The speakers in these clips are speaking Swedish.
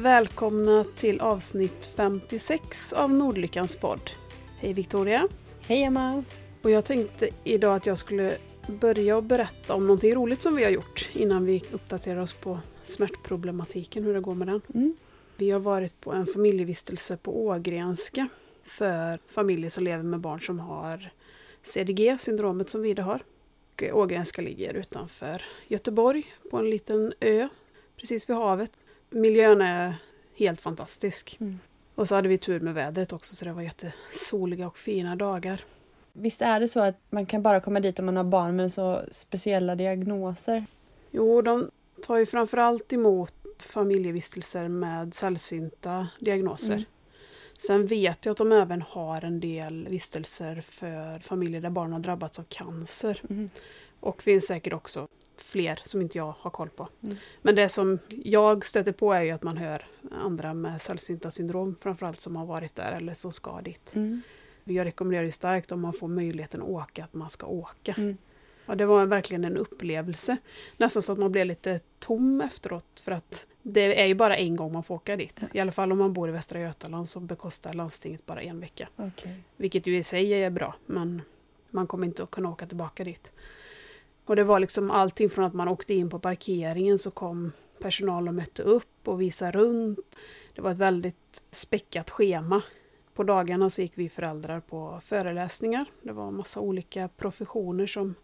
Välkomna till avsnitt 56 av Nordlyckans podd. Hej Victoria! Hej Emma! Och jag tänkte idag att jag skulle börja och berätta om någonting roligt som vi har gjort innan vi uppdaterar oss på smärtproblematiken, hur det går med den. Mm. Vi har varit på en familjevistelse på Ågrenska för familjer som lever med barn som har CDG, syndromet som Vida har. Och Ågrenska ligger utanför Göteborg på en liten ö precis vid havet. Miljön är helt fantastisk. Mm. Och så hade vi tur med vädret också så det var jättesoliga och fina dagar. Visst är det så att man kan bara komma dit om man har barn med så speciella diagnoser? Jo, de tar ju framförallt emot familjevistelser med sällsynta diagnoser. Mm. Sen vet jag att de även har en del vistelser för familjer där barn har drabbats av cancer. Mm. Och finns säkert också fler som inte jag har koll på. Mm. Men det som jag stöter på är ju att man hör andra med sällsynta syndrom framförallt som har varit där eller som ska dit. Mm. Jag rekommenderar ju starkt om man får möjligheten att åka att man ska åka. Mm. Ja, det var verkligen en upplevelse. Nästan så att man blev lite tom efteråt för att det är ju bara en gång man får åka dit. I alla fall om man bor i Västra Götaland så bekostar landstinget bara en vecka. Okej. Vilket ju i sig är bra, men man kommer inte att kunna åka tillbaka dit. Och det var liksom allting från att man åkte in på parkeringen så kom personal och mötte upp och visade runt. Det var ett väldigt späckat schema. På dagarna så gick vi föräldrar på föreläsningar. Det var massa olika professioner som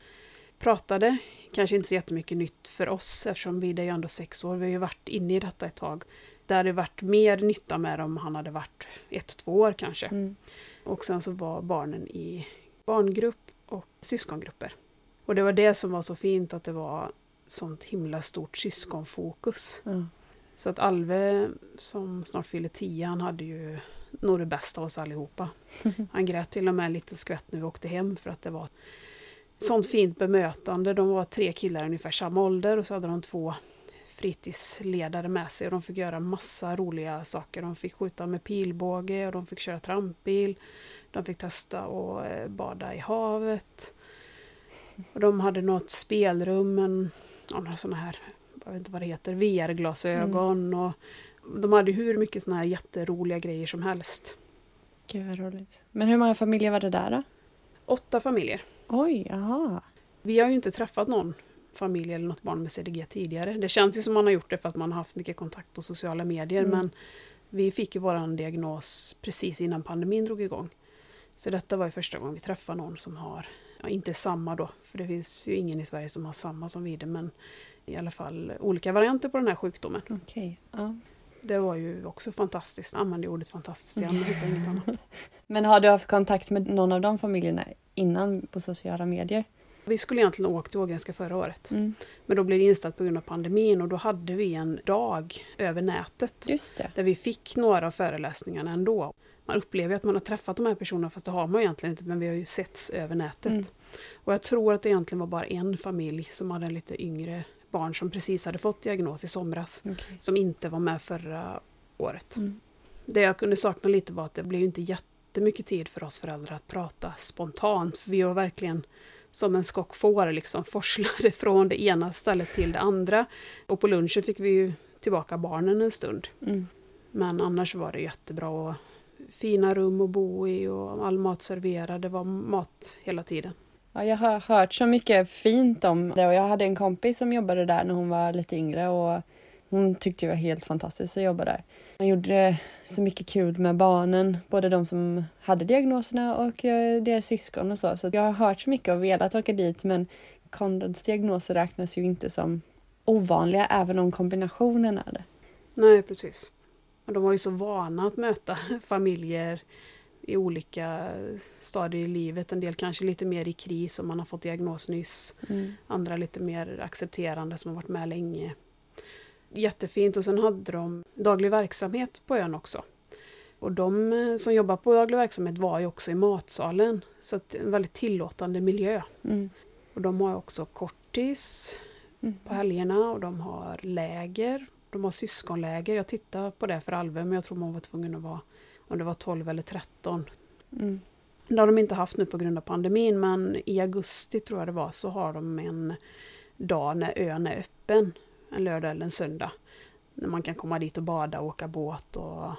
pratade. Kanske inte så jättemycket nytt för oss eftersom vi är ju ändå sex år. Vi har ju varit inne i detta ett tag. Det hade varit mer nytta med om han hade varit ett, två år kanske. Mm. Och sen så var barnen i barngrupp och syskongrupper. Och det var det som var så fint att det var sånt himla stort syskonfokus. Ja. Så att Alve som snart fyller tio, han hade ju nog det bästa av oss allihopa. Han grät till och med en liten skvätt när vi åkte hem för att det var sånt fint bemötande. De var tre killar ungefär samma ålder och så hade de två fritidsledare med sig och de fick göra massa roliga saker. De fick skjuta med pilbåge och de fick köra trampbil. De fick testa att bada i havet. Och de hade något spelrum, en, ja, några sådana här, jag vet inte vad det heter, VR-glasögon och de hade hur mycket sådana här jätteroliga grejer som helst. Gud vad roligt. Men hur många familjer var det där då? Åtta familjer. Oj, aha. Vi har ju inte träffat någon familj eller något barn med CDG tidigare. Det känns ju som man har gjort det för att man har haft mycket kontakt på sociala medier Mm. men vi fick ju våran diagnos precis innan pandemin drog igång. Så detta var ju första gången vi träffade någon som har, ja, inte samma då, för det finns ju ingen i Sverige som har samma som vi det, men i alla fall olika varianter på den här sjukdomen. Okej. Ja. Det var ju också fantastiskt. Jag använde ordet fantastiskt men hittade inget annat. Men har du haft kontakt med någon av de familjerna innan på sociala medier? Vi skulle egentligen åkt till Ågrenska förra året, Mm. men då blev det inställt på grund av pandemin och då hade vi en dag över nätet där vi fick några av föreläsningarna ändå. Man upplever att man har träffat de här personerna fast det har man egentligen inte men vi har ju setts över nätet. Mm. Och jag tror att det egentligen var bara en familj som hade en lite yngre barn som precis hade fått diagnos i somras Okej. som inte var med förra året. Mm. Det jag kunde sakna lite var att det blev inte jättemycket tid för oss föräldrar att prata spontant för vi var verkligen som en skock får liksom forslade från det ena stället till det andra. Och på lunchen fick vi ju tillbaka barnen en stund. Mm. Men annars var det jättebra och fina rum att bo i och all mat serverad. Det var mat hela tiden. Ja, jag har hört så mycket fint om det och jag hade en kompis som jobbade där när hon var lite yngre och hon tyckte det var helt fantastiskt att jobba där. Man gjorde så mycket kul med barnen, både de som hade diagnoserna och eh, deras syskon och så. Så jag har hört så mycket och velat åka dit men Konrads diagnoser räknas ju inte som ovanliga även om kombinationen är det. Nej, precis. Och de var ju så vana att möta familjer i olika stadier i livet. En del kanske lite mer i kris om man har fått diagnos nyss. Mm. Andra lite mer accepterande som har varit med länge. Jättefint och sen hade de daglig verksamhet på ön också. Och de eh, som jobbar på daglig verksamhet var ju också i matsalen. Så en väldigt tillåtande miljö. Mm. Och de har också kortis Mm. på helgerna och de har läger. De har syskonläger. Jag tittade på det för Alve men jag tror man var tvungen att vara om det var 12 eller 13. Mm. Det har de inte haft nu på grund av pandemin men i augusti tror jag det var så har de en dag när ön är öppen. En lördag eller en söndag. När man kan komma dit och bada och åka båt och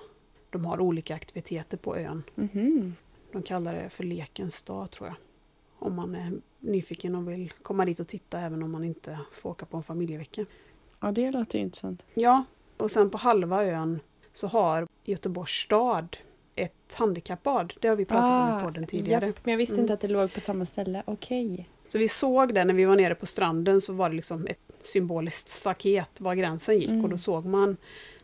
de har olika aktiviteter på ön. Mhm. De kallar det för Lekens stad tror jag. Om man är nyfiken och vill komma dit och titta även om man inte får åka på en familjevecka. Ja, det låter intressant. Ja, och sen på halva ön så har Göteborgs stad ett handikappbad. Det har vi pratat om i podden tidigare. Ah, japp, men jag visste Mm. inte att det låg på samma ställe. Okej. Så vi såg det när vi var nere på stranden så var det liksom ett symboliskt staket var gränsen gick Mm. och då såg man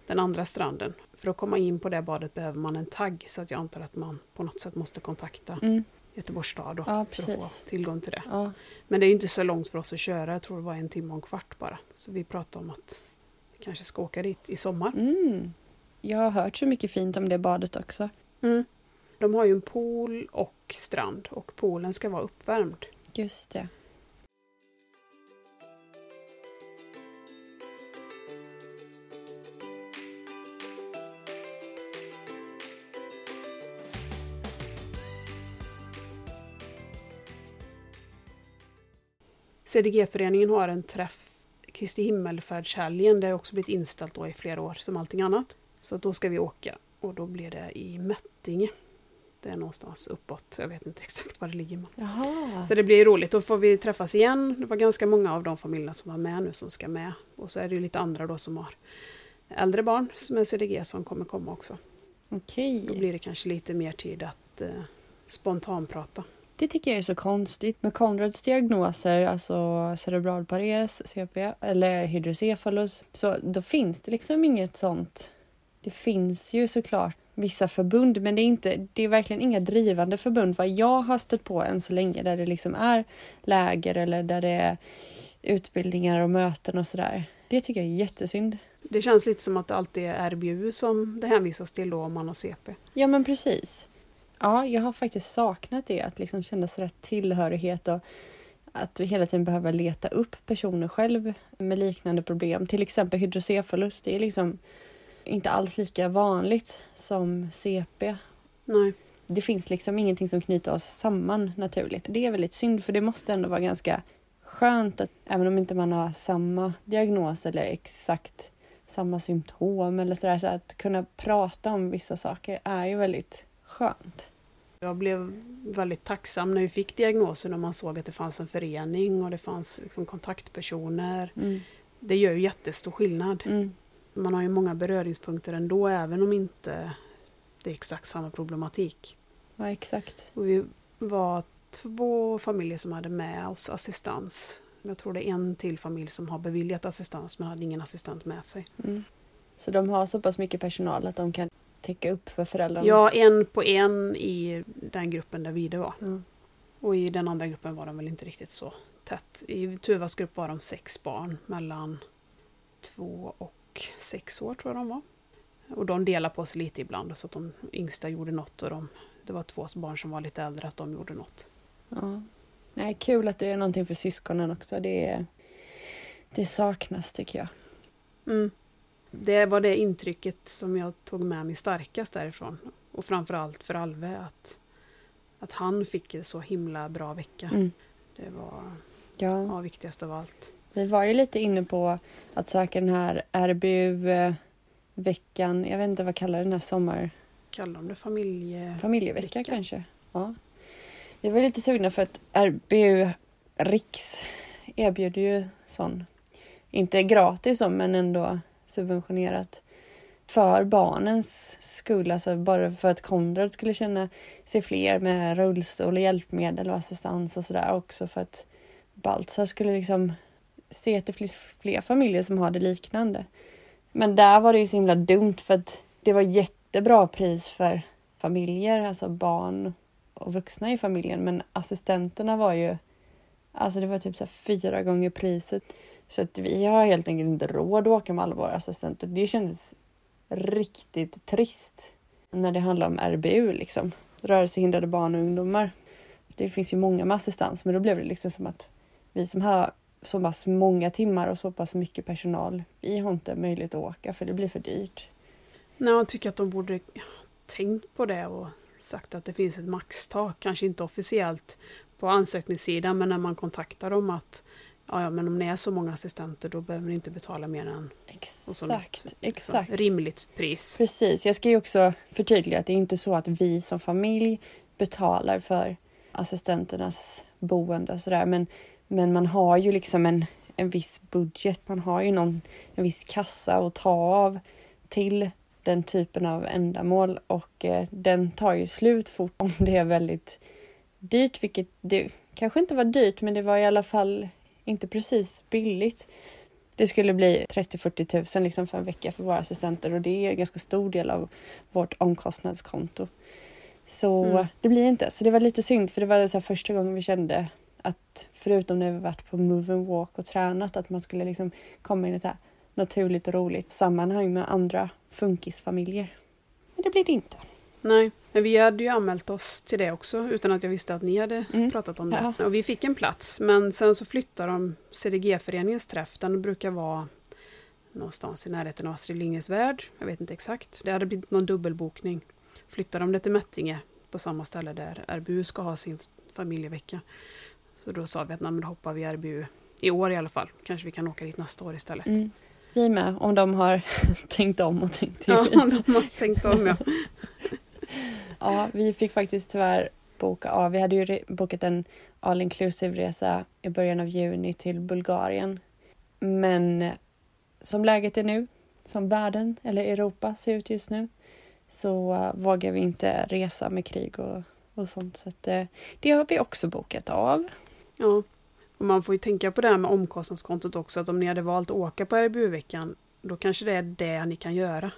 den andra stranden. För att komma in på det badet behöver man en tagg så att jag antar att man på något sätt måste kontakta Mm. Göteborgs stad då, Ja, för att få tillgång till det. Ja. Men det är inte så långt för oss att köra, jag tror det var en timme och en kvart bara. Så vi pratade om att vi kanske ska åka dit i sommar. Mm. Jag har hört så mycket fint om det badet också. Mm. De har ju en pool och strand och poolen ska vara uppvärmd. Just det. CDG-föreningen har en träff Kristi himmelfärdshelgen. Det har också blivit inställt då i flera år som allting annat. Så då ska vi åka och då blir det i Mättinge. Det är någonstans uppåt, jag vet inte exakt var det ligger. Men. Jaha. Så det blir roligt, då får vi träffas igen. Det var ganska många av de familjerna som var med nu som ska med. Och så är det ju lite andra då som har äldre barn som är CDG som kommer komma också. Okej. Då blir det kanske lite mer tid att eh, spontanprata. Det tycker jag är så konstigt. Med Konrads diagnoser, alltså cerebral pares, CP, eller hydrocefalus, så då finns det liksom inget sånt. Det finns ju såklart vissa förbund, men det är, inte, det är verkligen inga drivande förbund vad jag har stött på än så länge, där det liksom är läger eller där det är utbildningar och möten och sådär. Det tycker jag är jättesynd. Det känns lite som att det alltid är RBU som det hänvisas till då om man har CP. Ja men precis. Ja, jag har faktiskt saknat det, att liksom känna rätt tillhörighet och att vi hela tiden behöver leta upp personer själv med liknande problem. Till exempel hydrocefalus, det är liksom inte alls lika vanligt som CP. Nej. Det finns liksom ingenting som knyter oss samman naturligt. Det är väldigt synd för det måste ändå vara ganska skönt att även om inte man har samma diagnos eller exakt samma symptom eller sådär, så att kunna prata om vissa saker är ju väldigt skönt. Jag blev väldigt tacksam när vi fick diagnosen och man såg att det fanns en förening och det fanns liksom kontaktpersoner. Mm. Det gör ju jättestor skillnad. Mm. Man har ju många beröringspunkter ändå även om inte det är exakt samma problematik. Ja, exakt. Och vi var två familjer som hade med oss assistans. Jag tror det är en till familj som har beviljat assistans men hade ingen assistent med sig. Mm. Så de har så pass mycket personal att de kan täcka upp för föräldrarna? Ja, en på en i den gruppen där Vide var. Ja. Och i den andra gruppen var de väl inte riktigt så tätt. I Tuvas grupp var de sex barn mellan två och sex år tror jag de var. Och de delade på sig lite ibland så att de yngsta gjorde något och de, det var två barn som var lite äldre att de gjorde något. Ja. Nej, kul att det är någonting för syskonen också. Det, det saknas tycker jag. Mm. Det var det intrycket som jag tog med mig starkast därifrån. Och framförallt för Alve att, att han fick en så himla bra vecka. Mm. Det var Ja. ja, viktigast av allt. Vi var ju lite inne på att söka den här RBU-veckan. Jag vet inte vad kallar den här sommar... Kallar de det familje... Familjevecka Vecka. kanske? Ja. Vi var lite sugna för att RBU Riks erbjuder ju sån, inte gratis men ändå subventionerat för barnens skull, alltså bara för att Konrad skulle känna sig fler med rullstol och hjälpmedel och assistans och sådär också för att Baltzar skulle liksom se att det finns fler familjer som har det liknande. Men där var det ju så himla dumt för att det var jättebra pris för familjer, alltså barn och vuxna i familjen. Men assistenterna var ju, alltså det var typ så här fyra gånger priset. Så att vi har helt enkelt inte råd att åka med alla våra assistenter. Det kändes riktigt trist när det handlar om RBU liksom. Rörelsehindrade barn och ungdomar. Det finns ju många med assistans men då blev det liksom som att vi som har så pass många timmar och så pass mycket personal, vi har inte möjlighet att åka för det blir för dyrt. Nej, jag tycker att de borde tänkt på det och sagt att det finns ett maxtak. Kanske inte officiellt på ansökningssidan men när man kontaktar dem att ja, ja, men om ni är så många assistenter då behöver ni inte betala mer än Exakt, något, exakt. Så, rimligt pris. Precis, jag ska ju också förtydliga att det är inte så att vi som familj betalar för assistenternas boende och sådär. Men, men man har ju liksom en, en viss budget. Man har ju någon, en viss kassa att ta av till den typen av ändamål och eh, den tar ju slut fort om det är väldigt dyrt, vilket det kanske inte var dyrt, men det var i alla fall inte precis billigt. Det skulle bli 30-40 tusen liksom för en vecka för våra assistenter och det är en ganska stor del av vårt omkostnadskonto. Så Mm. det blir inte. Så det var lite synd för det var så första gången vi kände att förutom när vi varit på move and walk och tränat att man skulle liksom komma in i ett här naturligt och roligt sammanhang med andra funkisfamiljer. Men det blir det inte. Nej, men vi hade ju anmält oss till det också utan att jag visste att ni hade Mm. pratat om det. Ja. Och vi fick en plats men sen så flyttade de CDG-föreningens träff. Den brukar vara någonstans i närheten av Astrid Lindgrens Värld. Jag vet inte exakt. Det hade blivit någon dubbelbokning. Flyttade de det till Mättinge på samma ställe där RBU ska ha sin familjevecka. Så då sa vi att nej, men då hoppar vi RBU i år i alla fall. Kanske vi kan åka dit nästa år istället. Mm. Vi med, om de har tänkt om och tänkt till. Ja, de har tänkt om ja. Ja, vi fick faktiskt tyvärr boka av. Vi hade ju bokat en all inclusive resa i början av juni till Bulgarien. Men eh, som läget är nu, som världen eller Europa ser ut just nu, så eh, vågar vi inte resa med krig och, och sånt. Så att, eh, det har vi också bokat av. Ja, och man får ju tänka på det här med omkostnadskontot också, att om ni hade valt att åka på RBU-veckan, då kanske det är det ni kan göra.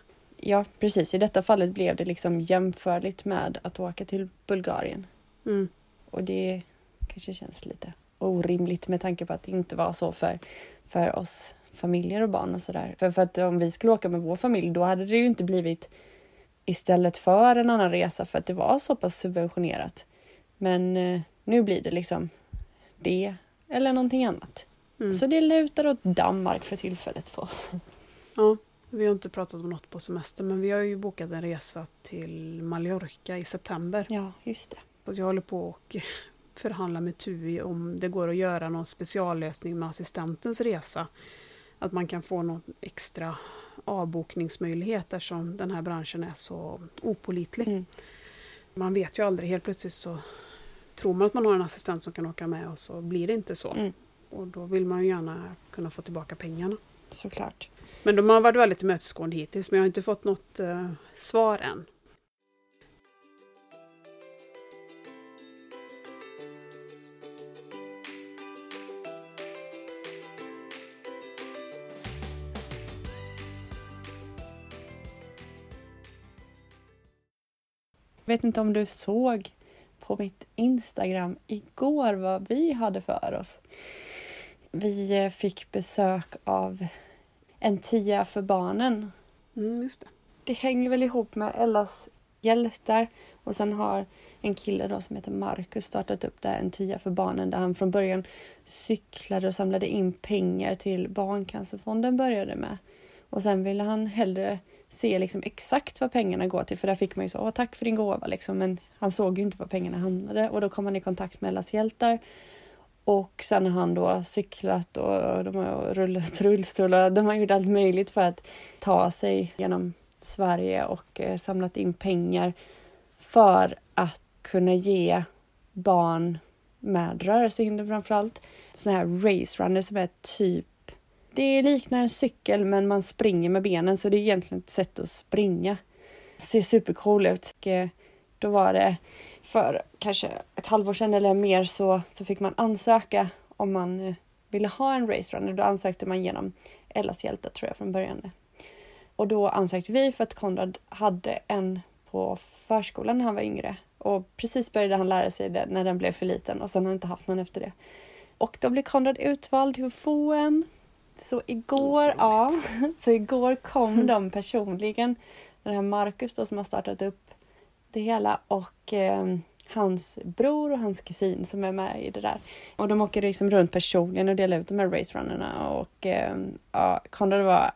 Ja, precis. I detta fallet blev det liksom jämförligt med att åka till Bulgarien. Mm. Och det kanske känns lite orimligt med tanke på att det inte var så för, för oss familjer och barn och sådär. För, för att om vi skulle åka med vår familj då hade det ju inte blivit istället för en annan resa för att det var så pass subventionerat. Men eh, nu blir det liksom det eller någonting annat. Mm. Så det lutar åt Danmark för tillfället för oss. Ja, vi har inte pratat om något på semester, men vi har ju bokat en resa till Mallorca i september. Ja, just det. Så jag håller på och förhandlar med TUI om det går att göra någon speciallösning med assistentens resa. Att man kan få någon extra avbokningsmöjlighet eftersom den här branschen är så opålitlig. Mm. Man vet ju aldrig, helt plötsligt så tror man att man har en assistent som kan åka med och så blir det inte så. Mm. Och då vill man ju gärna kunna få tillbaka pengarna. Såklart. Men de har varit väldigt tillmötesgående hittills men jag har inte fått något eh, svar än. vet inte om du såg på mitt Instagram igår vad vi hade för oss. Vi eh, fick besök av en tia för barnen. Mm, just det. Det hänger väl ihop med Ellas hjältar och sen har en kille då som heter Marcus startat upp där en tia för barnen där han från början cyklade och samlade in pengar till Barncancerfonden började med. Och sen ville han hellre se liksom exakt vad pengarna går till för där fick man ju så, Åh, tack för din gåva liksom men han såg ju inte var pengarna hamnade och då kom han i kontakt med Ellas hjältar och sen har han då cyklat och de har rullat rullstol och de har gjort allt möjligt för att ta sig genom Sverige och eh, samlat in pengar för att kunna ge barn med rörelsehinder framförallt Sådana här racerunners som är typ det liknar en cykel men man springer med benen så det är egentligen ett sätt att springa. Ser supercool ut. Eh, då var det för kanske ett halvår sedan eller mer så, så fick man ansöka om man eh, ville ha en race runner. Då ansökte man genom Ellas hjältar tror jag från början. Och då ansökte vi för att Konrad hade en på förskolan när han var yngre. Och precis började han lära sig det när den blev för liten och sen har han inte haft någon efter det. Och då blev Konrad utvald till att få en. Så igår, ja, så igår kom de personligen. Den här Marcus då som har startat upp det hela och eh, hans bror och hans kusin som är med i det där. Och de åker liksom runt personligen och delar ut de här racerunnerna och eh, ja, Conrad var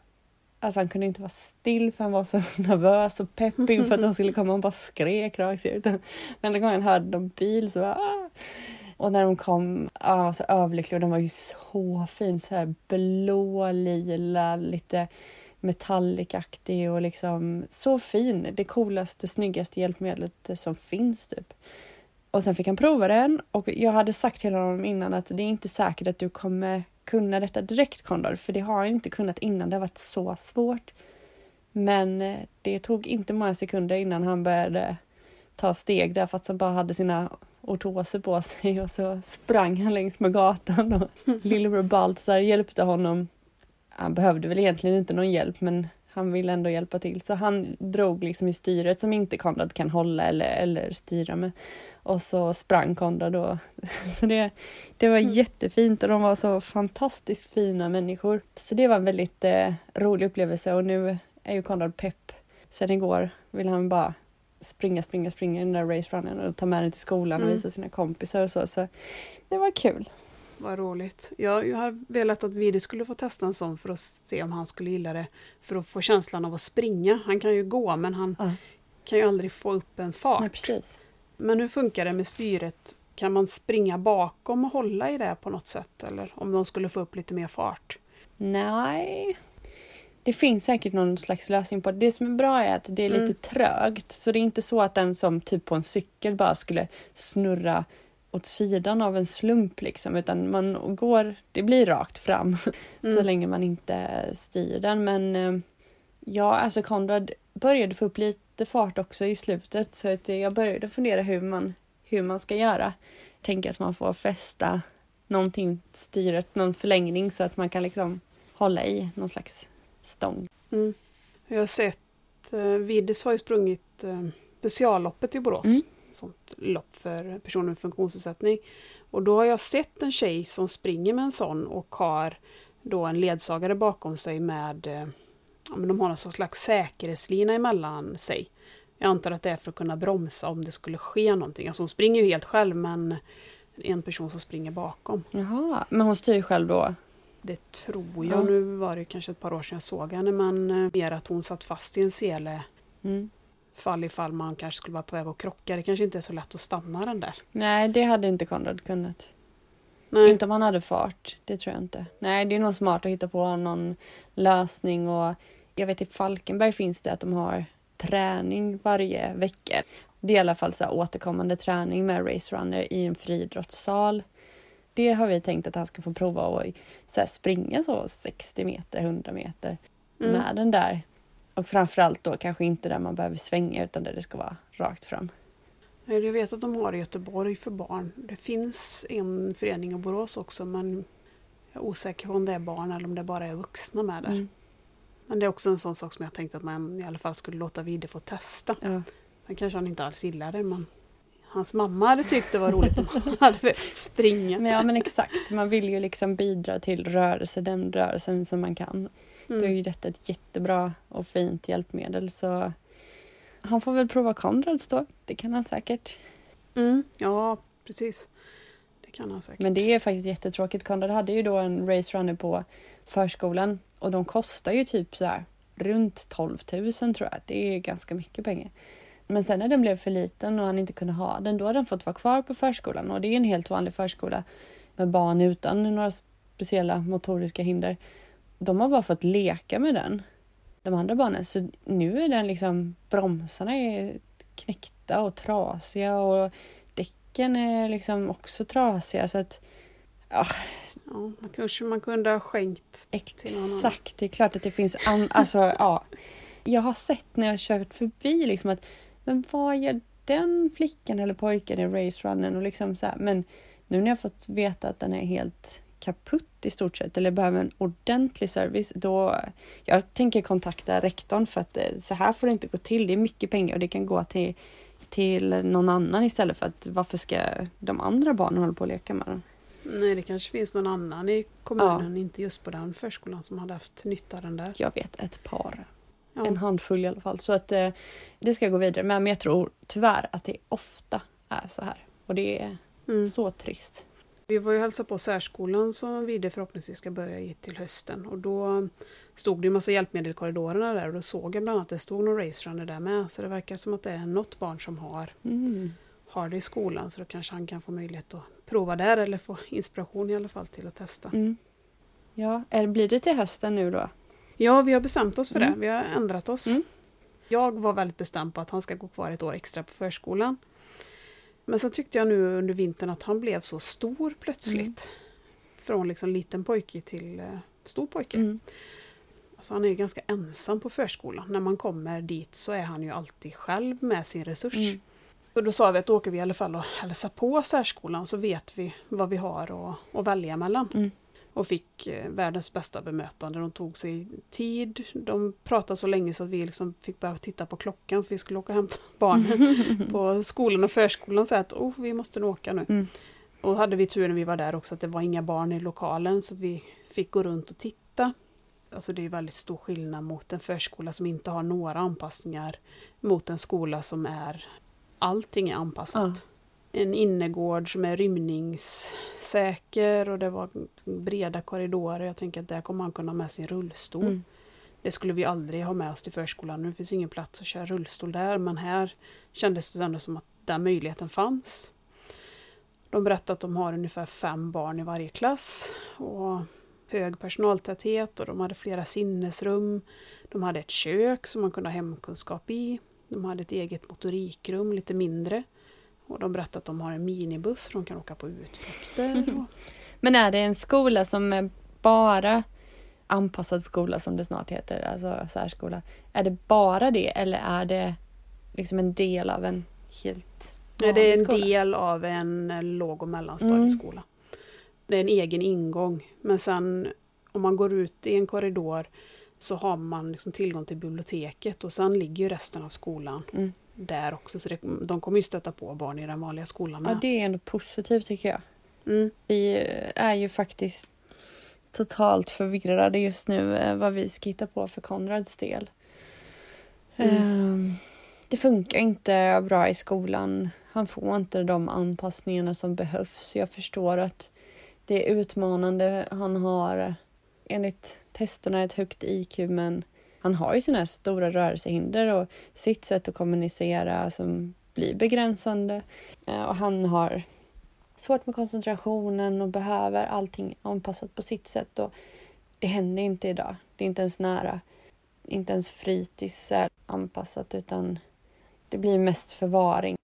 Alltså han kunde inte vara still för han var så nervös och peppig för att de skulle komma och bara skrek rakt ut. Men den gången han hörde någon bil så bara... ah. Och när de kom, ja, så överlycklig och de var ju så fin, så här blå, lila, lite metallicaktig och liksom så fin. Det coolaste, snyggaste hjälpmedlet som finns typ. Och sen fick han prova den och jag hade sagt till honom innan att det är inte säkert att du kommer kunna detta direkt Kondor för det har jag inte kunnat innan. Det har varit så svårt. Men eh, det tog inte många sekunder innan han började eh, ta steg där fast han bara hade sina ortoser på sig och så sprang han längs med gatan och lillebror Baltzar hjälpte honom. Han behövde väl egentligen inte någon hjälp men han ville ändå hjälpa till så han drog liksom i styret som inte Konrad kan hålla eller, eller styra med. Och så sprang Konrad då. Så det, det var mm. jättefint och de var så fantastiskt fina människor. Så det var en väldigt eh, rolig upplevelse och nu är ju Konrad pepp. Sen igår vill han bara springa, springa, springa i den där racerunnen och ta med den till skolan mm. och visa sina kompisar och så. Så det var kul. Vad roligt. Jag, jag har velat att Vidi skulle få testa en sån för att se om han skulle gilla det. För att få känslan av att springa. Han kan ju gå men han ja. kan ju aldrig få upp en fart. Nej. Men hur funkar det med styret? Kan man springa bakom och hålla i det på något sätt? Eller om de skulle få upp lite mer fart? Nej, det finns säkert någon slags lösning på det. Det som är bra är att det är lite mm. trögt. Så det är inte så att den som typ på en cykel bara skulle snurra åt sidan av en slump liksom, utan man går, det blir rakt fram mm. så länge man inte styr den. Men eh, ja, alltså Konrad började få upp lite fart också i slutet så att jag började fundera hur man, hur man ska göra. Tänker att man får fästa någonting, styret, någon förlängning så att man kan liksom hålla i någon slags stång. Mm. Jag har sett, eh, Viddis har ju sprungit eh, specialloppet i Borås. Mm. Sånt lopp för personer med funktionsnedsättning. Och då har jag sett en tjej som springer med en sån och har då en ledsagare bakom sig med eh, ja, men de har någon slags säkerhetslina emellan sig. Jag antar att det är för att kunna bromsa om det skulle ske någonting. Alltså hon springer ju helt själv men en person som springer bakom. Jaha, men hon styr själv då? Det tror jag. Ja. Nu var det kanske ett par år sedan jag såg henne men eh, mer att hon satt fast i en sele. Mm. Fall ifall man kanske skulle vara på väg att krocka. Det kanske inte är så lätt att stanna den där. Nej, det hade inte Konrad kunnat. Nej. Inte om han hade fart. Det tror jag inte. Nej, det är nog smart att hitta på någon lösning och jag vet i Falkenberg finns det att de har träning varje vecka. Det är i alla fall så återkommande träning med Race Runner i en friidrottssal det har vi tänkt att han ska få prova att så springa så 60 meter, 100 meter mm. med den där. Och framförallt då kanske inte där man behöver svänga utan där det ska vara rakt fram. Jag vet att de har i Göteborg för barn. Det finns en förening i Borås också men jag är osäker på om det är barn eller om det bara är vuxna med där. Mm. Men det är också en sån sak som jag tänkte att man i alla fall skulle låta Vide få testa. Ja. Sen kanske han inte alls gillar det men hans mamma hade tyckt det var roligt om han hade springa. Men ja men exakt, man vill ju liksom bidra till rörelse, den rörelsen som man kan. Mm. Då är ju detta ett jättebra och fint hjälpmedel så han får väl prova Konrads då, det kan han säkert. Mm, ja, precis. Det kan han säkert. Men det är faktiskt jättetråkigt. Konrad hade ju då en race runner på förskolan och de kostar ju typ så här runt 12 000 tror jag. Det är ganska mycket pengar. Men sen när den blev för liten och han inte kunde ha den, då har den fått vara kvar på förskolan och det är en helt vanlig förskola med barn utan några speciella motoriska hinder. De har bara fått leka med den, de andra barnen. Så nu är den liksom, bromsarna är knäckta och trasiga och däcken är liksom också trasiga så att ja. ja man kanske man kunde ha skänkt Exakt, det är klart att det finns an, alltså ja. Jag har sett när jag kört förbi liksom att men vad gör den flickan eller pojken i racerunnen? Och liksom så här, men nu när jag fått veta att den är helt kaputt i stort sett eller behöver en ordentlig service, då jag tänker kontakta rektorn för att eh, så här får det inte gå till. Det är mycket pengar och det kan gå till, till någon annan istället för att varför ska de andra barnen hålla på och leka med den? Nej, det kanske finns någon annan i kommunen, ja. inte just på den förskolan som hade haft nytta av den där. Jag vet ett par. Ja. En handfull i alla fall. Så att eh, det ska gå vidare. Men jag tror tyvärr att det ofta är så här. Och det är mm. så trist. Vi var ju hälsa på särskolan som vi förhoppningsvis ska börja i till hösten. Och då stod det en massa hjälpmedel i korridorerna där och då såg jag bland annat att det stod någon racerunner där med. Så det verkar som att det är något barn som har, mm. har det i skolan så då kanske han kan få möjlighet att prova där eller få inspiration i alla fall till att testa. Mm. Ja, är, blir det till hösten nu då? Ja, vi har bestämt oss för Mm. det. Vi har ändrat oss. Mm. Jag var väldigt bestämd på att han ska gå kvar ett år extra på förskolan. Men sen tyckte jag nu under vintern att han blev så stor plötsligt. Från liksom liten pojke till eh, stor pojke. Mm. Alltså han är ju ganska ensam på förskolan. När man kommer dit så är han ju alltid själv med sin resurs. Mm. Så då sa vi att då åker vi i alla fall och hälsar på särskolan så vet vi vad vi har att, att välja mellan. Mm. Och fick eh, världens bästa bemötande. De tog sig tid. De pratade så länge så att vi liksom fick börja titta på klockan för vi skulle åka och hämta barnen på skolan och förskolan. Så att oh, vi måste nog åka nu. Mm. Och hade vi tur när vi var där också att det var inga barn i lokalen så att vi fick gå runt och titta. Alltså det är väldigt stor skillnad mot en förskola som inte har några anpassningar mot en skola som är allting är anpassat. En innergård som är rymningssäker och det var breda korridorer. Jag tänker att där kommer han kunna ha med sin rullstol. Mm. Det skulle vi aldrig ha med oss till förskolan. Nu finns ingen plats att köra rullstol där men här kändes det ändå som att den möjligheten fanns. De berättar att de har ungefär fem barn i varje klass och hög personaltäthet och de hade flera sinnesrum. De hade ett kök som man kunde ha hemkunskap i. De hade ett eget motorikrum, lite mindre. Och de berättar att de har en minibuss så de kan åka på utflykter. Och, Men är det en skola som är bara anpassad skola som det snart heter, alltså särskola. Är det bara det eller är det liksom en del av en helt Nej, det är en skola? del av en låg och mellanstadieskola. Det är en egen ingång. Men sen om man går ut i en korridor så har man liksom tillgång till biblioteket och sen ligger ju resten av skolan Mm. Där också. Så det, de kommer ju stöta på barn i den vanliga skolan Ja, det är ändå positivt tycker jag. Mm. Vi är ju faktiskt totalt förvirrade just nu eh, vad vi ska hitta på för Konrads del. Mm. Ehm, Det funkar inte bra i skolan. Han får inte de anpassningarna som behövs. Jag förstår att det är utmanande. Han har enligt testerna ett högt IQ men han har ju sina stora rörelsehinder och sitt sätt att kommunicera som blir begränsande. Eh, Och han har svårt med koncentrationen och behöver allting anpassat på sitt sätt. Och det händer inte idag. Det är inte ens nära. Inte ens fritids är anpassat utan det blir mest förvaring.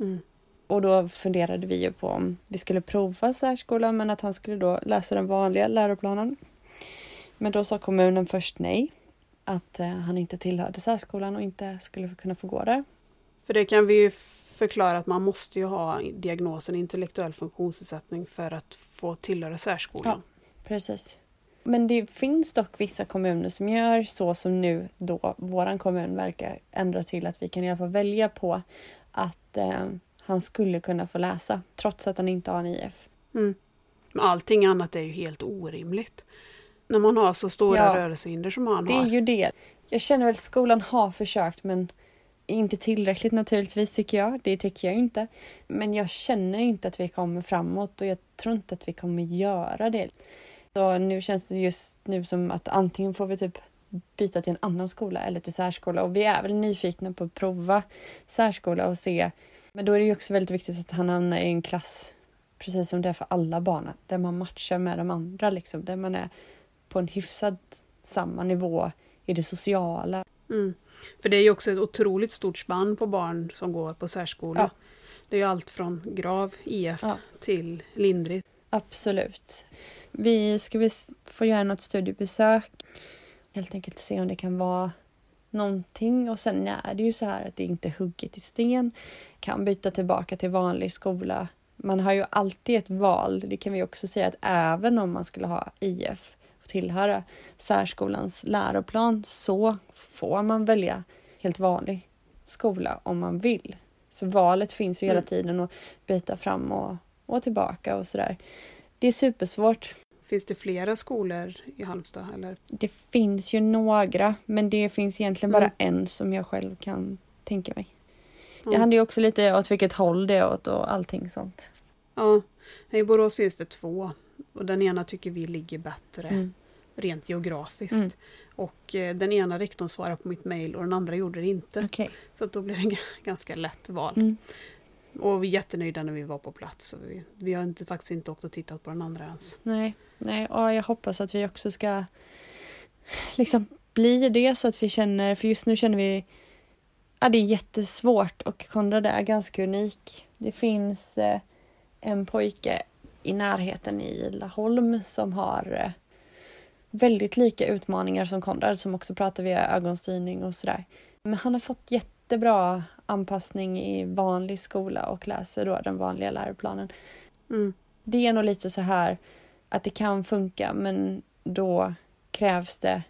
Mm. Och då funderade vi ju på om vi skulle prova särskolan men att han skulle då läsa den vanliga läroplanen. Men då sa kommunen först nej. Att eh, han inte tillhörde särskolan och inte skulle kunna få gå där. För det kan vi ju förklara att man måste ju ha diagnosen intellektuell funktionsnedsättning för att få tillhöra särskolan. Precis. Men det finns dock vissa kommuner som gör så som nu då våran kommun verkar ändra till att vi kan i alla fall välja på att eh, han skulle kunna få läsa trots att han inte har en IF. Mm. Men allting annat är ju helt orimligt. När man har så stora Ja. rörelsehinder som han Det är har. ju det. Jag känner väl att skolan har försökt men inte tillräckligt naturligtvis tycker jag. Det tycker jag inte. Men jag känner inte att vi kommer framåt och jag tror inte att vi kommer göra det. Så nu känns det just nu som att antingen får vi typ byta till en annan skola eller till särskola och vi är väl nyfikna på att prova särskola och se. Men då är det ju också väldigt viktigt att han hamnar i en klass precis som det är för alla barnen, där man matchar med de andra liksom, där man är på en hyfsat samma nivå i det sociala. Mm. För det är ju också ett otroligt stort spann på barn som går på särskola. Ja. Det är ju allt från grav IF Ja. till lindrigt. Absolut. Vi ska vi få göra något studiebesök. Helt enkelt se om det kan vara någonting. Och sen är det ju så här att det inte är hugget i sten. Kan byta tillbaka till vanlig skola. Man har ju alltid ett val. Det kan vi också säga att även om man skulle ha IF tillhöra särskolans läroplan så får man välja helt vanlig skola om man vill. Så valet finns ju hela Mm. tiden att byta fram och, och tillbaka och sådär. Det är supersvårt. Finns det flera skolor i Halmstad? Eller? Det finns ju några, men det finns egentligen bara Mm. en som jag själv kan tänka mig. Ja. Det handlar ju också lite åt vilket håll det är åt och allting sånt. Ja, i Borås finns det två. Och den ena tycker vi ligger bättre Mm. Rent geografiskt. Mm. Och eh, den ena rektorn svarade på mitt mejl och den andra gjorde det inte. Okej. Så att då blir det g- ganska lätt val. Mm. Och vi är jättenöjda när vi var på plats. Vi, vi har inte, faktiskt inte åkt och tittat på den andra ens. Nej, nej, och jag hoppas att vi också ska liksom bli det så att vi känner, för just nu känner vi Ja, det är jättesvårt och Konrad är ganska unik. Det finns eh, en pojke i närheten i Laholm som har eh, väldigt lika utmaningar som Konrad som också pratar via ögonstyrning och sådär. Men han har fått jättebra anpassning i vanlig skola och läser då den vanliga läroplanen. Mm. Det är nog lite så här att det kan funka men då krävs det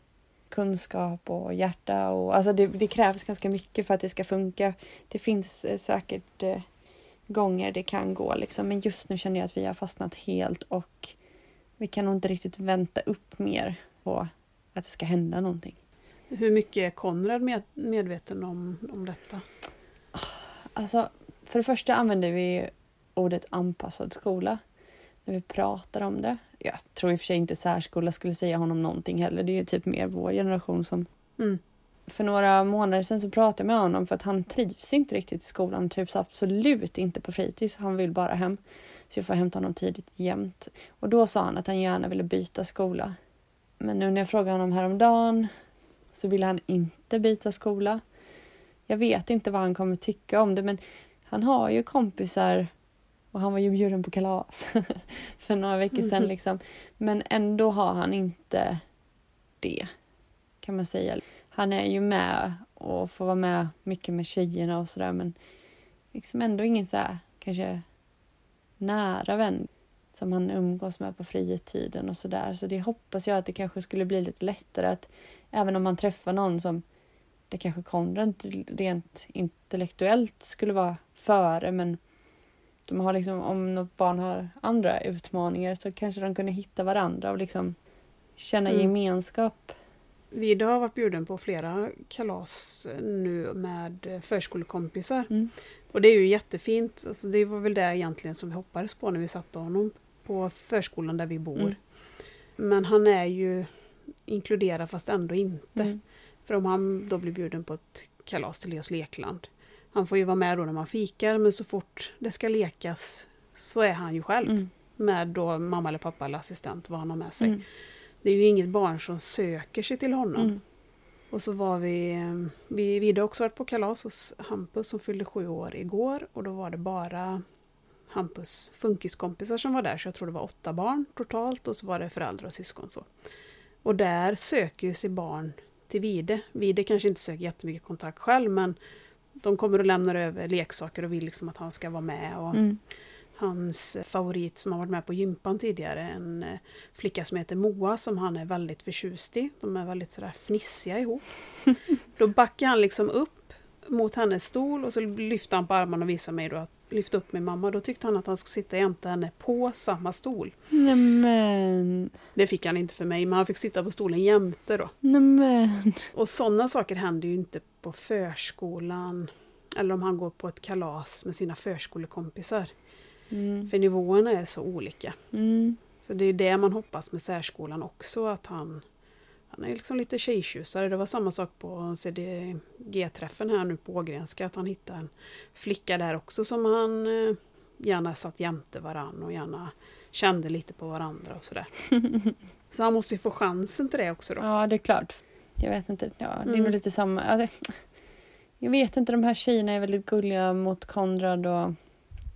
kunskap och hjärta och alltså det, det, krävs ganska mycket för att det ska funka. Det finns eh, säkert eh, gånger det kan gå liksom men just nu känner jag att vi har fastnat helt och vi kan nog inte riktigt vänta upp mer på att det ska hända någonting. Hur mycket är Konrad med, medveten om, om detta? Alltså, för det första använder vi ordet anpassad skola när vi pratar om det. Jag tror i och för sig inte särskola skulle säga honom någonting heller. Det är typ mer vår generation som... Mm. För några månader sedan så pratade jag med honom för att han trivs inte riktigt i skolan. Han trivs absolut inte på fritids. Han vill bara hem. Så jag får hämta honom tidigt jämt. Och då sa han att han gärna ville byta skola. Men nu när jag frågade honom häromdagen så ville han inte byta skola. Jag vet inte vad han kommer tycka om det men han har ju kompisar och han var ju bjuden på kalas för några veckor sedan. Liksom. Men ändå har han inte det, kan man säga. Han är ju med och får vara med mycket med tjejerna och sådär men liksom ändå ingen så här, kanske nära vän som han umgås med på fritiden och sådär. Så det hoppas jag att det kanske skulle bli lite lättare att även om man träffar någon som det kanske Konrad rent intellektuellt skulle vara före men de har liksom, om något barn har andra utmaningar så kanske de kunde hitta varandra och liksom känna mm. gemenskap. Vida har varit bjuden på flera kalas nu med förskolekompisar. Mm. Och det är ju jättefint. Alltså det var väl det egentligen som vi hoppades på när vi satte honom på förskolan där vi bor. Mm. Men han är ju inkluderad fast ändå inte. Mm. För om han då blir bjuden på ett kalas till Leos lekland han får ju vara med då när man fikar men så fort det ska lekas så är han ju själv. Mm. Med då mamma eller pappa eller assistent, vad han har med sig. Det är ju inget barn som söker sig till honom. Mm. Och så var vi, vi, vi hade också varit på kalas hos Hampus som fyllde sju år igår och då var det bara Hampus funkiskompisar som var där, så jag tror det var åtta barn totalt och så var det föräldrar och syskon. Så. Och där söker sig barn till Vide. Vide kanske inte söker jättemycket kontakt själv men de kommer och lämnar över leksaker och vill liksom att han ska vara med. Och mm. Hans favorit som har varit med på gympan tidigare, en eh, flicka som heter Moa som han är väldigt förtjust i. De är väldigt sådär fnissiga ihop. Då backar han liksom upp mot hennes stol och så lyfter han på armarna och visar mig då att lyfta upp min mamma. Då tyckte han att han skulle sitta jämte henne på samma stol. Nämen. Det fick han inte för mig, men han fick sitta på stolen jämte då. Nämen. Och sådana saker händer ju inte på förskolan. Eller om han går på ett kalas med sina förskolekompisar. Mm. För nivåerna är så olika. Mm. Så det är det man hoppas med särskolan också, att han han är liksom lite tjejtjusare. Det var samma sak på CDG-träffen här nu på Ågrenska, att han hittade en flicka där också som han eh, gärna satt jämte varann och gärna kände lite på varandra och sådär. Så han måste ju få chansen till det också då. Ja, det är klart. Jag vet inte, ja, det är Mm. nog lite samma. Jag vet inte, de här tjejerna är väldigt gulliga mot Konrad och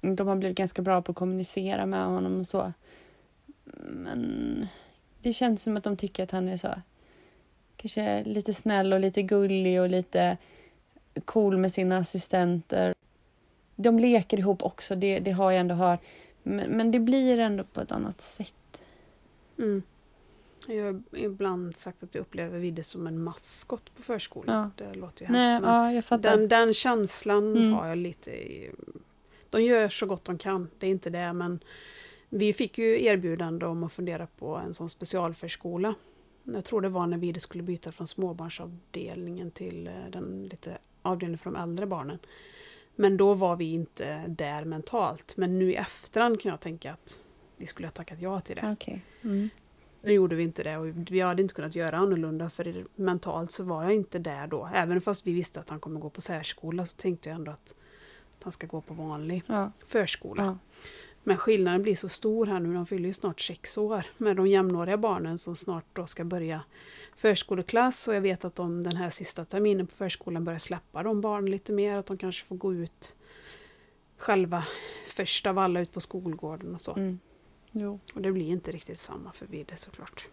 de har blivit ganska bra på att kommunicera med honom och så. Men det känns som att de tycker att han är så kanske lite snäll och lite gullig och lite cool med sina assistenter. De leker ihop också, det, det har jag ändå hört. Men, men det blir ändå på ett annat sätt. Mm. Jag har ibland sagt att jag upplever Vidde som en maskot på förskolan. Det låter ju hemskt. Nej, men ja, den, den känslan Mm. har jag lite i, De gör så gott de kan, det är inte det men vi fick ju erbjudande om att fundera på en sån specialförskola. Jag tror det var när vi skulle byta från småbarnsavdelningen till eh, den lite avdelningen för de äldre barnen. Men då var vi inte där mentalt. Men nu i efterhand kan jag tänka att vi skulle ha tackat ja till det. Okej. Mm. Nu gjorde vi inte det och vi hade inte kunnat göra annorlunda för mentalt så var jag inte där då. Även fast vi visste att han kommer gå på särskola så tänkte jag ändå att han ska gå på vanlig Ja. förskola. Ja. Men skillnaden blir så stor här nu, de fyller ju snart sex år med de jämnåriga barnen som snart då ska börja förskoleklass och jag vet att de den här sista terminen på förskolan börjar släppa de barnen lite mer, att de kanske får gå ut själva först av alla ut på skolgården och så. Mm. Och det blir inte riktigt samma för Vide såklart.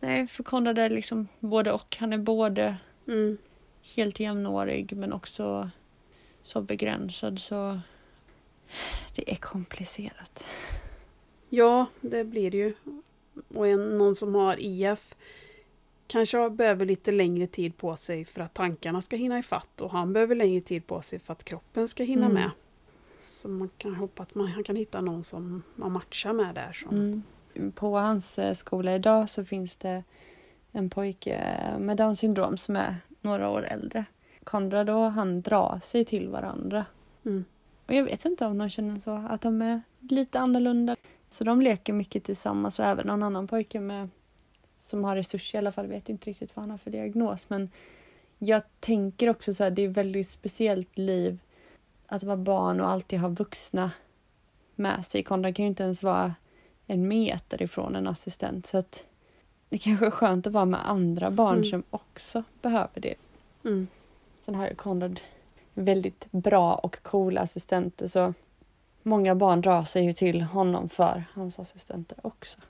Nej, för Konrad är liksom både och. Han är både Mm. helt jämnårig men också så begränsad så det är komplicerat. Ja, det blir det ju. Och en, någon som har IF kanske behöver lite längre tid på sig för att tankarna ska hinna ifatt och han behöver längre tid på sig för att kroppen ska hinna Mm. med. Så man kan hoppas att man kan hitta någon som man matchar med där. Som, Mm. På hans eh, skola idag så finns det en pojke med Downs syndrom som är några år äldre. Konrad och han drar sig till varandra. Mm. Och jag vet inte om de känner så, att de är lite annorlunda. Så de leker mycket tillsammans och även någon annan pojke med, som har resurser i alla fall, vet inte riktigt vad han har för diagnos. Men jag tänker också så här, det är ett väldigt speciellt liv att vara barn och alltid ha vuxna med sig. Konrad kan ju inte ens vara en meter ifrån en assistent. Så att det kanske är skönt att vara med andra barn Mm. som också behöver det. Mm. Sen har ju Konrad väldigt bra och coola assistenter så många barn drar sig ju till honom för hans assistenter också.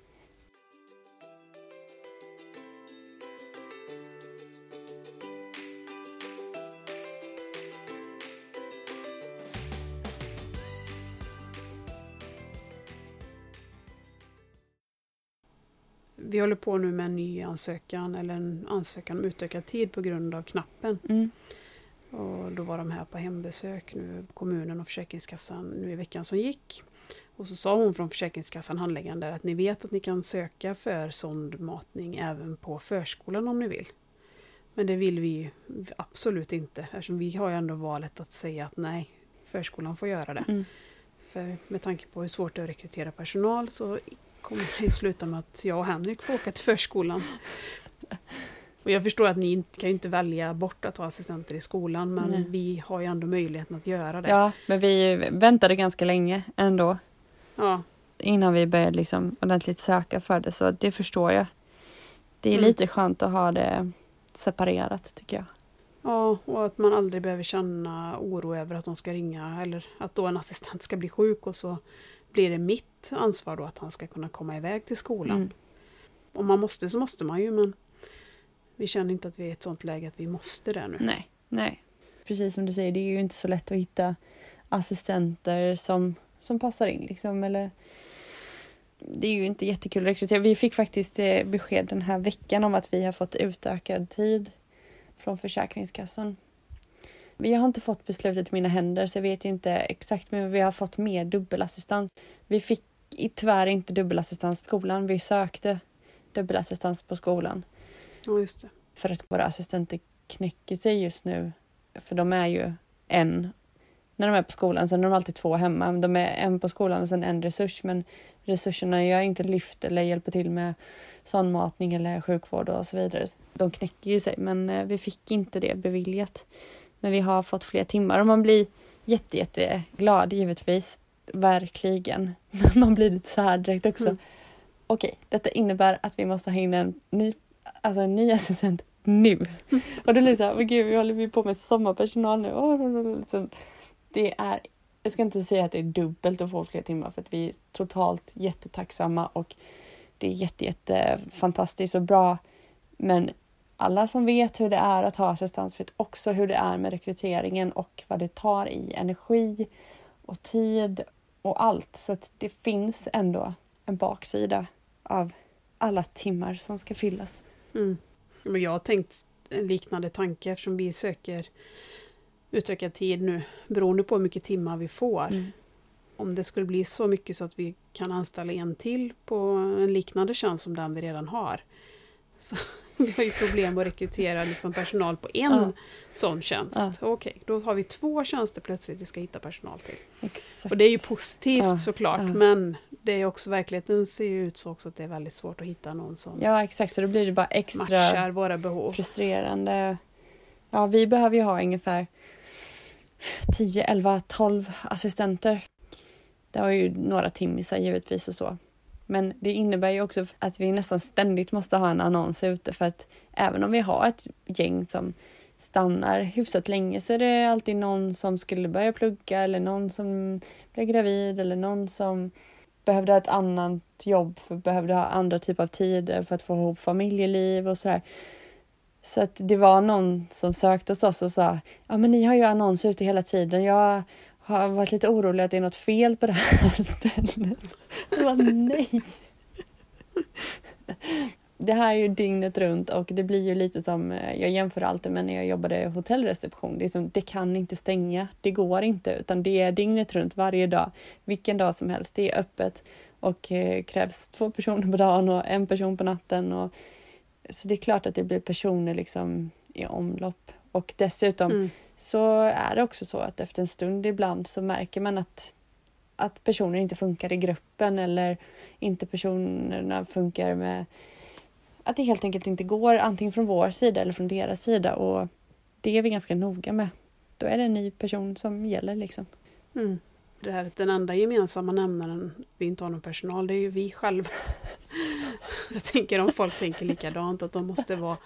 Vi håller på nu med en ny ansökan eller en ansökan om utökad tid på grund av knappen. Mm. Och då var de här på hembesök nu, kommunen och Försäkringskassan nu i veckan som gick. Och så sa hon från Försäkringskassan, handläggaren där, att ni vet att ni kan söka för sondmatning även på förskolan om ni vill. Men det vill vi absolut inte eftersom vi har ju ändå valet att säga att nej, förskolan får göra det. Mm. För med tanke på hur svårt det är att rekrytera personal så kommer det sluta med att jag och Henrik får åka till förskolan. Och jag förstår att ni kan ju inte välja bort att ha assistenter i skolan men Nej. vi har ju ändå möjligheten att göra det. Ja, men vi väntade ganska länge ändå Ja, innan vi började liksom ordentligt söka för det så det förstår jag. Det är Mm. lite skönt att ha det separerat tycker jag. ja, och att man aldrig behöver känna oro över att de ska ringa eller att då en assistent ska bli sjuk och så blir det mitt ansvar då att han ska kunna komma iväg till skolan. Mm. Om man måste så måste man ju men vi känner inte att vi är i ett sånt läge att vi måste det nu. Nej, nej. Precis som du säger, det är ju inte så lätt att hitta assistenter som, som passar in liksom. Eller, det är ju inte jättekul att rekrytera. Vi fick faktiskt eh, besked den här veckan om att vi har fått utökad tid från Försäkringskassan. Vi har inte fått beslutet i mina händer så jag vet inte exakt men vi har fått mer dubbelassistans. Vi fick tyvärr inte dubbelassistans på skolan. Vi sökte dubbelassistans på skolan Ja, just det. för att våra assistenter knäcker sig just nu. För de är ju en när de är på skolan, sen är de alltid två hemma. De är en på skolan och sen en resurs men resurserna gör inte lyft eller hjälper till med sondmatning eller sjukvård och så vidare. De knäcker ju sig men eh, vi fick inte det beviljat. Men vi har fått fler timmar och man blir jätte, jätte glad givetvis. Verkligen. Men man blir lite så här direkt också. Mm. Okej, detta innebär att vi måste ha in en ny, alltså en ny assistent nu. Och då blir det så här, men gud vi håller vi på med sommarpersonal nu. Liksom. Det är, jag ska inte säga att det är dubbelt att få fler timmar för att vi är totalt jättetacksamma och det är jätte, jätte fantastiskt och bra. Men alla som vet hur det är att ha assistans vet också hur det är med rekryteringen och vad det tar i energi och tid och allt. Så att det finns ändå en baksida av alla timmar som ska fyllas. Mm. Men jag har tänkt en liknande tanke eftersom vi söker utökad tid nu beroende på hur mycket timmar vi får. Mm. Om det skulle bli så mycket så att vi kan anställa en till på en liknande tjänst som den vi redan har. Så vi har ju problem att rekrytera liksom personal på en Ja. sån tjänst. Ja. Okej, då har vi två tjänster plötsligt vi ska hitta personal till. Exakt. Och det är ju positivt Ja, såklart ja. men det är också verkligheten ser ju ut så också att det är väldigt svårt att hitta någon som Ja exakt, så då blir det bara extra matchar våra behov. frustrerande. Ja, vi behöver ju ha ungefär 10, 11, 12 assistenter. Det har ju några timmisar givetvis och så. Men det innebär ju också att vi nästan ständigt måste ha en annons ute för att även om vi har ett gäng som stannar hyfsat länge så är det alltid någon som skulle börja plugga eller någon som blev gravid eller någon som behövde ha ett annat jobb, för behövde ha andra typer av tider för att få ihop familjeliv och sådär. Så att det var någon som sökte hos oss och sa, ja men ni har ju annonser ute hela tiden. Jag har varit lite orolig att det är något fel på det här stället. Jag bara, nej. Det här är ju dygnet runt och det blir ju lite som, jag jämför alltid med när jag jobbade hotellreception. Det, är som, det kan inte stänga, det går inte, utan det är dygnet runt varje dag. Vilken dag som helst, det är öppet och eh, krävs två personer på dagen och en person på natten. Och, så det är klart att det blir personer liksom i omlopp. Och dessutom mm så är det också så att efter en stund ibland så märker man att, att personer inte funkar i gruppen eller inte personerna funkar med att det helt enkelt inte går antingen från vår sida eller från deras sida och det är vi ganska noga med. Då är det en ny person som gäller liksom. Mm. Det här den enda gemensamma nämnaren vi inte har någon personal, det är ju vi själva. Jag tänker om folk tänker likadant, att de måste vara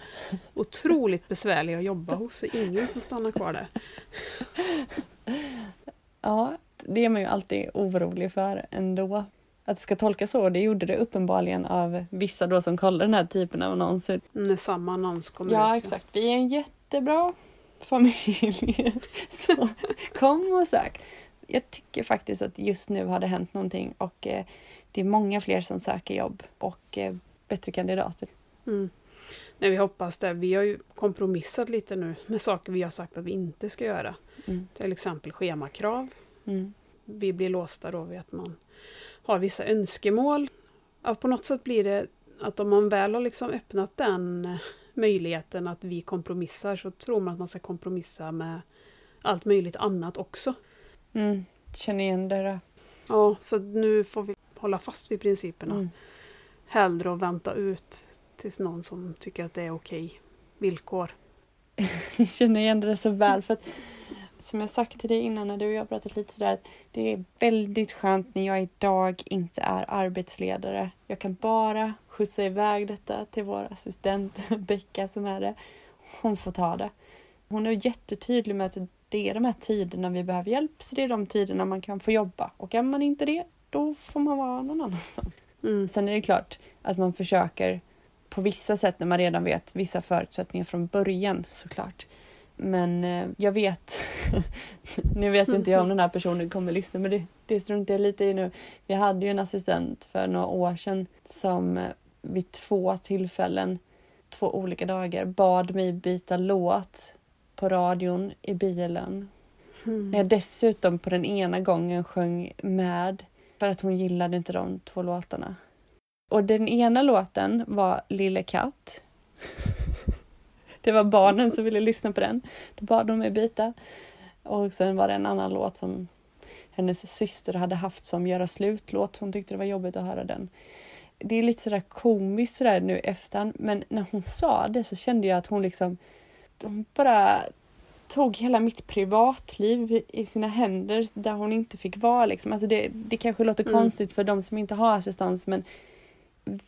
otroligt besvärliga att jobba hos, så ingen som stannar kvar där. Ja, det är man ju alltid orolig för ändå att det ska tolkas så. Det gjorde det uppenbarligen av vissa då som kollar den här typen av annonser. När samma annons kommer ja, ut. Ja, exakt. Vi är en jättebra familj. så kom och sök. Jag tycker faktiskt att just nu har det hänt någonting och eh, det är många fler som söker jobb och eh, bättre kandidater. Mm. Nej, vi hoppas det. Vi har ju kompromissat lite nu med saker vi har sagt att vi inte ska göra. Mm. Till exempel schemakrav. Mm. Vi blir låsta då vid att man har vissa önskemål. Ja, på något sätt blir det att om man väl har liksom öppnat den möjligheten att vi kompromissar så tror man att man ska kompromissa med allt möjligt annat också. Mm, känner igen det. Då. Ja, så nu får vi hålla fast vid principerna. Mm. Hellre att vänta ut tills någon som tycker att det är okej villkor. Jag känner igen det så väl för att som jag sagt till dig innan när du och jag pratat lite sådär, det är väldigt skönt när jag idag inte är arbetsledare. Jag kan bara skjutsa iväg detta till vår assistent Becka som är det. Hon får ta det. Hon är jättetydlig med att det är de här tiderna vi behöver hjälp, så det är de tiderna man kan få jobba. Och är man inte det, då får man vara någon annanstans. Mm. Sen är det klart att man försöker på vissa sätt när man redan vet vissa förutsättningar från början såklart. Men eh, jag vet, nu vet inte jag om den här personen kommer lyssna men det, det struntar jag lite i nu. Vi hade ju en assistent för några år sedan som eh, vid två tillfällen, två olika dagar, bad mig byta låt på radion i bilen. Mm. När jag dessutom på den ena gången sjöng med för att hon gillade inte de två låtarna. Och den ena låten var Lille katt. Det var barnen som ville lyssna på den. Då bad de mig byta. Och sen var det en annan låt som hennes syster hade haft som göra slut-låt. Hon tyckte det var jobbigt att höra den. Det är lite sådär komiskt sådär nu efter men när hon sa det så kände jag att hon liksom hon bara tog hela mitt privatliv i sina händer där hon inte fick vara. Liksom. Alltså det, det kanske låter mm. konstigt för de som inte har assistans men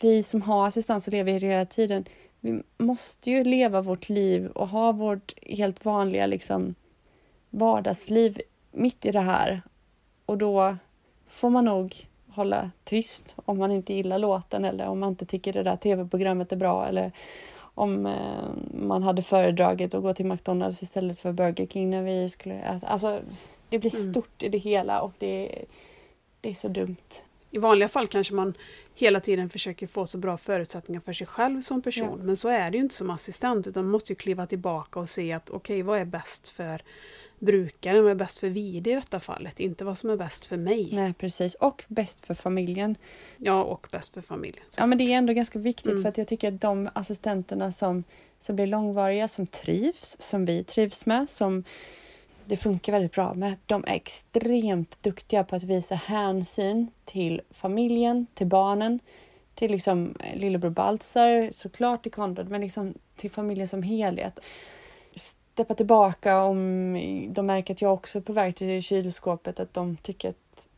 vi som har assistans och lever hela tiden, vi måste ju leva vårt liv och ha vårt helt vanliga liksom, vardagsliv mitt i det här. Och då får man nog hålla tyst om man inte gillar låten eller om man inte tycker det där tv-programmet är bra eller om eh, man hade föredragit att gå till McDonalds istället för Burger King när vi skulle äta. Alltså, det blir mm. stort i det hela och det, det är så dumt. I vanliga fall kanske man hela tiden försöker få så bra förutsättningar för sig själv som person. Ja. Men så är det ju inte som assistent utan man måste ju kliva tillbaka och se att okej, okay, vad är bäst för brukaren, vad är bäst för VD i detta fallet, inte vad som är bäst för mig. Nej precis, och bäst för familjen. Ja, och bäst för familjen. Ja men det är ändå ganska viktigt mm. för att jag tycker att de assistenterna som, som blir långvariga, som trivs, som vi trivs med, som det funkar väldigt bra med. De är extremt duktiga på att visa hänsyn till familjen, till barnen, till liksom lillebror Baltzar, såklart till Konrad, men liksom till familjen som helhet steppa tillbaka om de märker att jag också är på väg till kylskåpet. Att de tycker att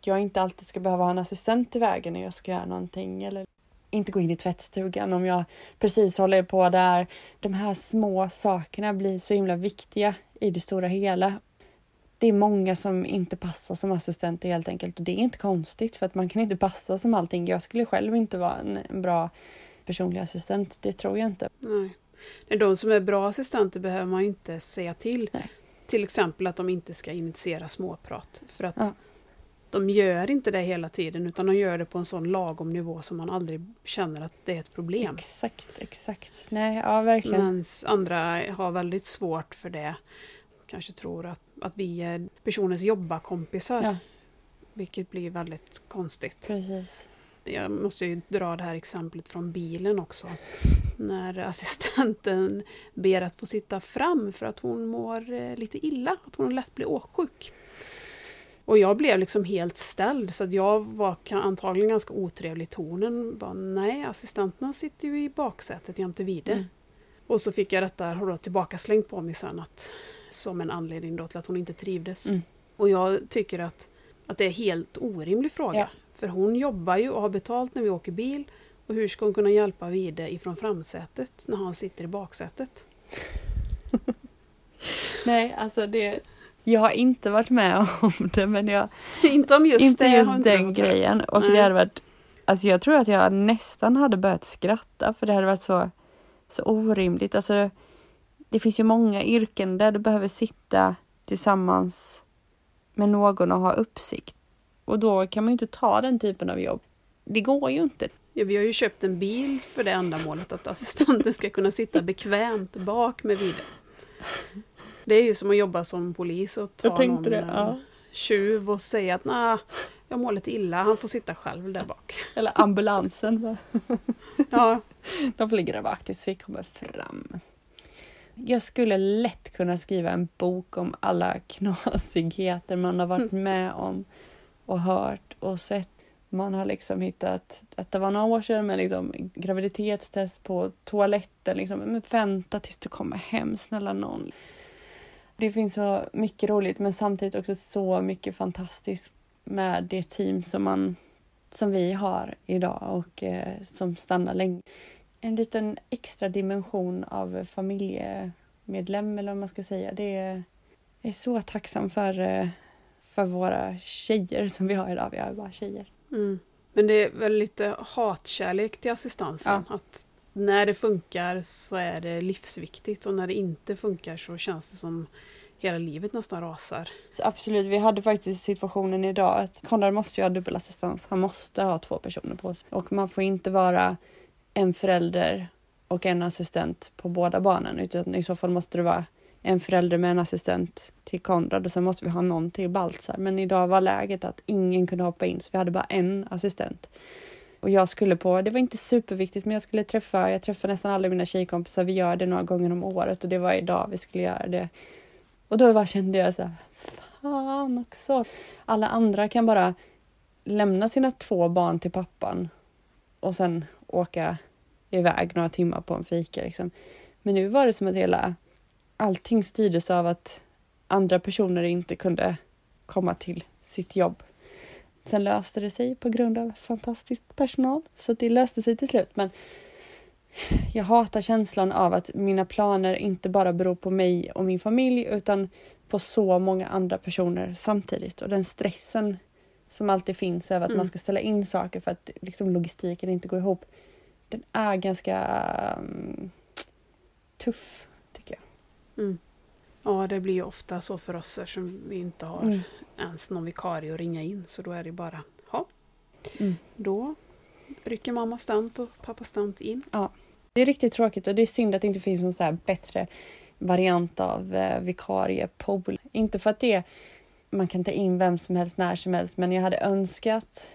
jag inte alltid ska behöva ha en assistent i vägen när jag ska göra någonting. Eller inte gå in i tvättstugan om jag precis håller på där. De här små sakerna blir så himla viktiga i det stora hela. Det är många som inte passar som assistenter helt enkelt och det är inte konstigt för att man kan inte passa som allting. Jag skulle själv inte vara en, bra personlig assistent, det tror jag inte. Nej. De som är bra assistenter behöver man inte säga till. Nej. Till exempel att de inte ska initiera småprat. För att Ja. de gör inte det hela tiden utan de gör det på en sån lagom nivå som man aldrig känner att det är ett problem. Exakt, exakt. Nej, ja verkligen. Medan andra har väldigt svårt för det. Kanske tror att, att vi är personens jobbarkompisar. Ja, Vilket blir väldigt konstigt. precis. Jag måste ju dra det här exemplet från bilen också. När assistenten ber att få sitta fram för att hon mår eh, lite illa, att hon lätt blir åksjuk. Och jag blev liksom helt ställd så att jag var antagligen ganska otrevlig i tonen. Bara, Nej, assistenterna sitter ju i baksätet jämte vide. Mm. Och så fick jag detta då tillbaka slängt på mig sen att, som en anledning då till att hon inte trivdes. Mm. Och jag tycker att, att det är helt orimlig fråga. Ja. För hon jobbar ju och har betalt när vi åker bil. Och hur ska hon kunna hjälpa Vide ifrån framsätet när han sitter i baksätet? Nej, alltså det... Jag har inte varit med om det men jag... inte om just inte det. just inte den grejen. Och Nej. det hade varit... Alltså jag tror att jag nästan hade börjat skratta för det hade varit så, så orimligt. Alltså det finns ju många yrken där du behöver sitta tillsammans med någon och ha uppsikt. Och då kan man ju inte ta den typen av jobb. Det går ju inte. Ja, vi har ju köpt en bil för det ändamålet att assistenten ska kunna sitta bekvämt bak med Vide. Det är ju som att jobba som polis och ta någon det, eh, ja. tjuv och säga att nah, jag mår lite illa, han får sitta själv där bak. Eller ambulansen. Ja, De får ligga där bak tills vi kommer fram. Jag skulle lätt kunna skriva en bok om alla knasigheter man har varit med om och hört och sett. Man har liksom hittat att det var några år sedan med liksom graviditetstest på toaletten. Liksom, men vänta tills du kommer hem, snälla någon. Det finns så mycket roligt men samtidigt också så mycket fantastiskt med det team som, man, som vi har idag och eh, som stannar länge en liten extra dimension av familjemedlem eller vad man ska säga. Det är, jag är så tacksam för, eh, för våra tjejer som vi har idag. Vi har bara tjejer. mm. Men det är väl lite hatkärlek till assistansen. Att när det funkar så är det livsviktigt och när det inte funkar så känns det som hela livet nästan rasar. Så absolut, vi hade faktiskt situationen idag att Konrad måste ju ha dubbelassistans. Han måste ha två personer på sig. Och man får inte vara en förälder och en assistent på båda barnen. Utan i så fall måste det vara en förälder med en assistent till Konrad och sen måste vi ha någon till Baltzar. Men idag var läget att ingen kunde hoppa in så vi hade bara en assistent. Och jag skulle på, det var inte superviktigt men jag skulle träffa, jag träffar nästan alla mina tjejkompisar, vi gör det några gånger om året och det var idag vi skulle göra det. Och då bara kände jag så här, fan också. Alla andra kan bara lämna sina två barn till pappan och sen åka iväg några timmar på en fika. Liksom. Men nu var det som att hela allting styrdes av att andra personer inte kunde komma till sitt jobb. Sen löste det sig på grund av fantastisk personal, så det löste sig till slut. Men jag hatar känslan av att mina planer inte bara beror på mig och min familj utan på så många andra personer samtidigt. Och den stressen som alltid finns över att Mm. man ska ställa in saker för att liksom, logistiken inte går ihop. Den är ganska um, tuff. Mm. Ja, det blir ju ofta så för oss eftersom vi inte har Mm. ens någon vikarie att ringa in. Så då är det bara, ja, Mm. då rycker mamma stant och pappa stant in. Det är riktigt tråkigt och det är synd att det inte finns någon så här bättre variant av eh, vikariepool. Inte för att det man kan ta in vem som helst när som helst men jag hade önskat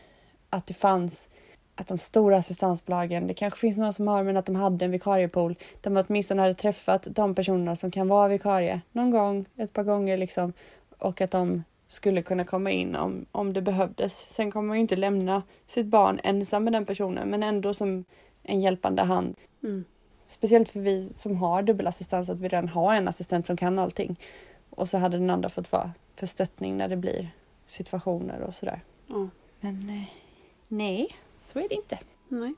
att det fanns att de stora assistansbolagen, det kanske finns några som har men att de hade en vikariepool där man åtminstone hade träffat de personerna som kan vara vikarie någon gång, ett par gånger liksom och att de skulle kunna komma in om, om det behövdes. Sen kommer man ju inte lämna sitt barn ensam med den personen men ändå som en hjälpande hand Mm. speciellt för vi som har dubbelassistans, att vi redan har en assistent som kan allting. Och så hade den andra fått vara för stöttning när det blir situationer och sådär. Ja. Men eh, nej, så är det inte. Nej.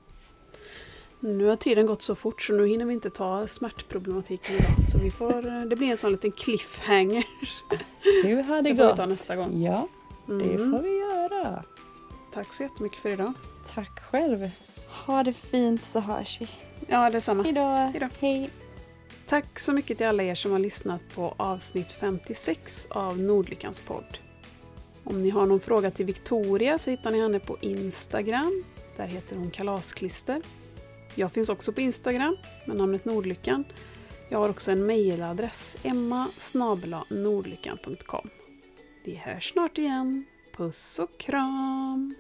Nu har tiden gått så fort så nu hinner vi inte ta smärtproblematiken idag. Så vi får, eh, det blir en sån liten cliffhanger. Hur har det Det får vi gått? ta nästa gång. Ja, det Mm. får vi göra. Tack så jättemycket för idag. Tack själv. Ha det fint så hörs vi. Ja, detsamma. Hejdå. Hejdå. Hej. Tack så mycket till alla er som har lyssnat på avsnitt 56 av Nordlyckans podd. Om ni har någon fråga till Victoria så hittar ni henne på Instagram. Där heter hon Kalasklister. Jag finns också på Instagram med namnet Nordlyckan. Jag har också en mejladress, emma nordlyckan.com. Vi hörs snart igen. Puss och kram!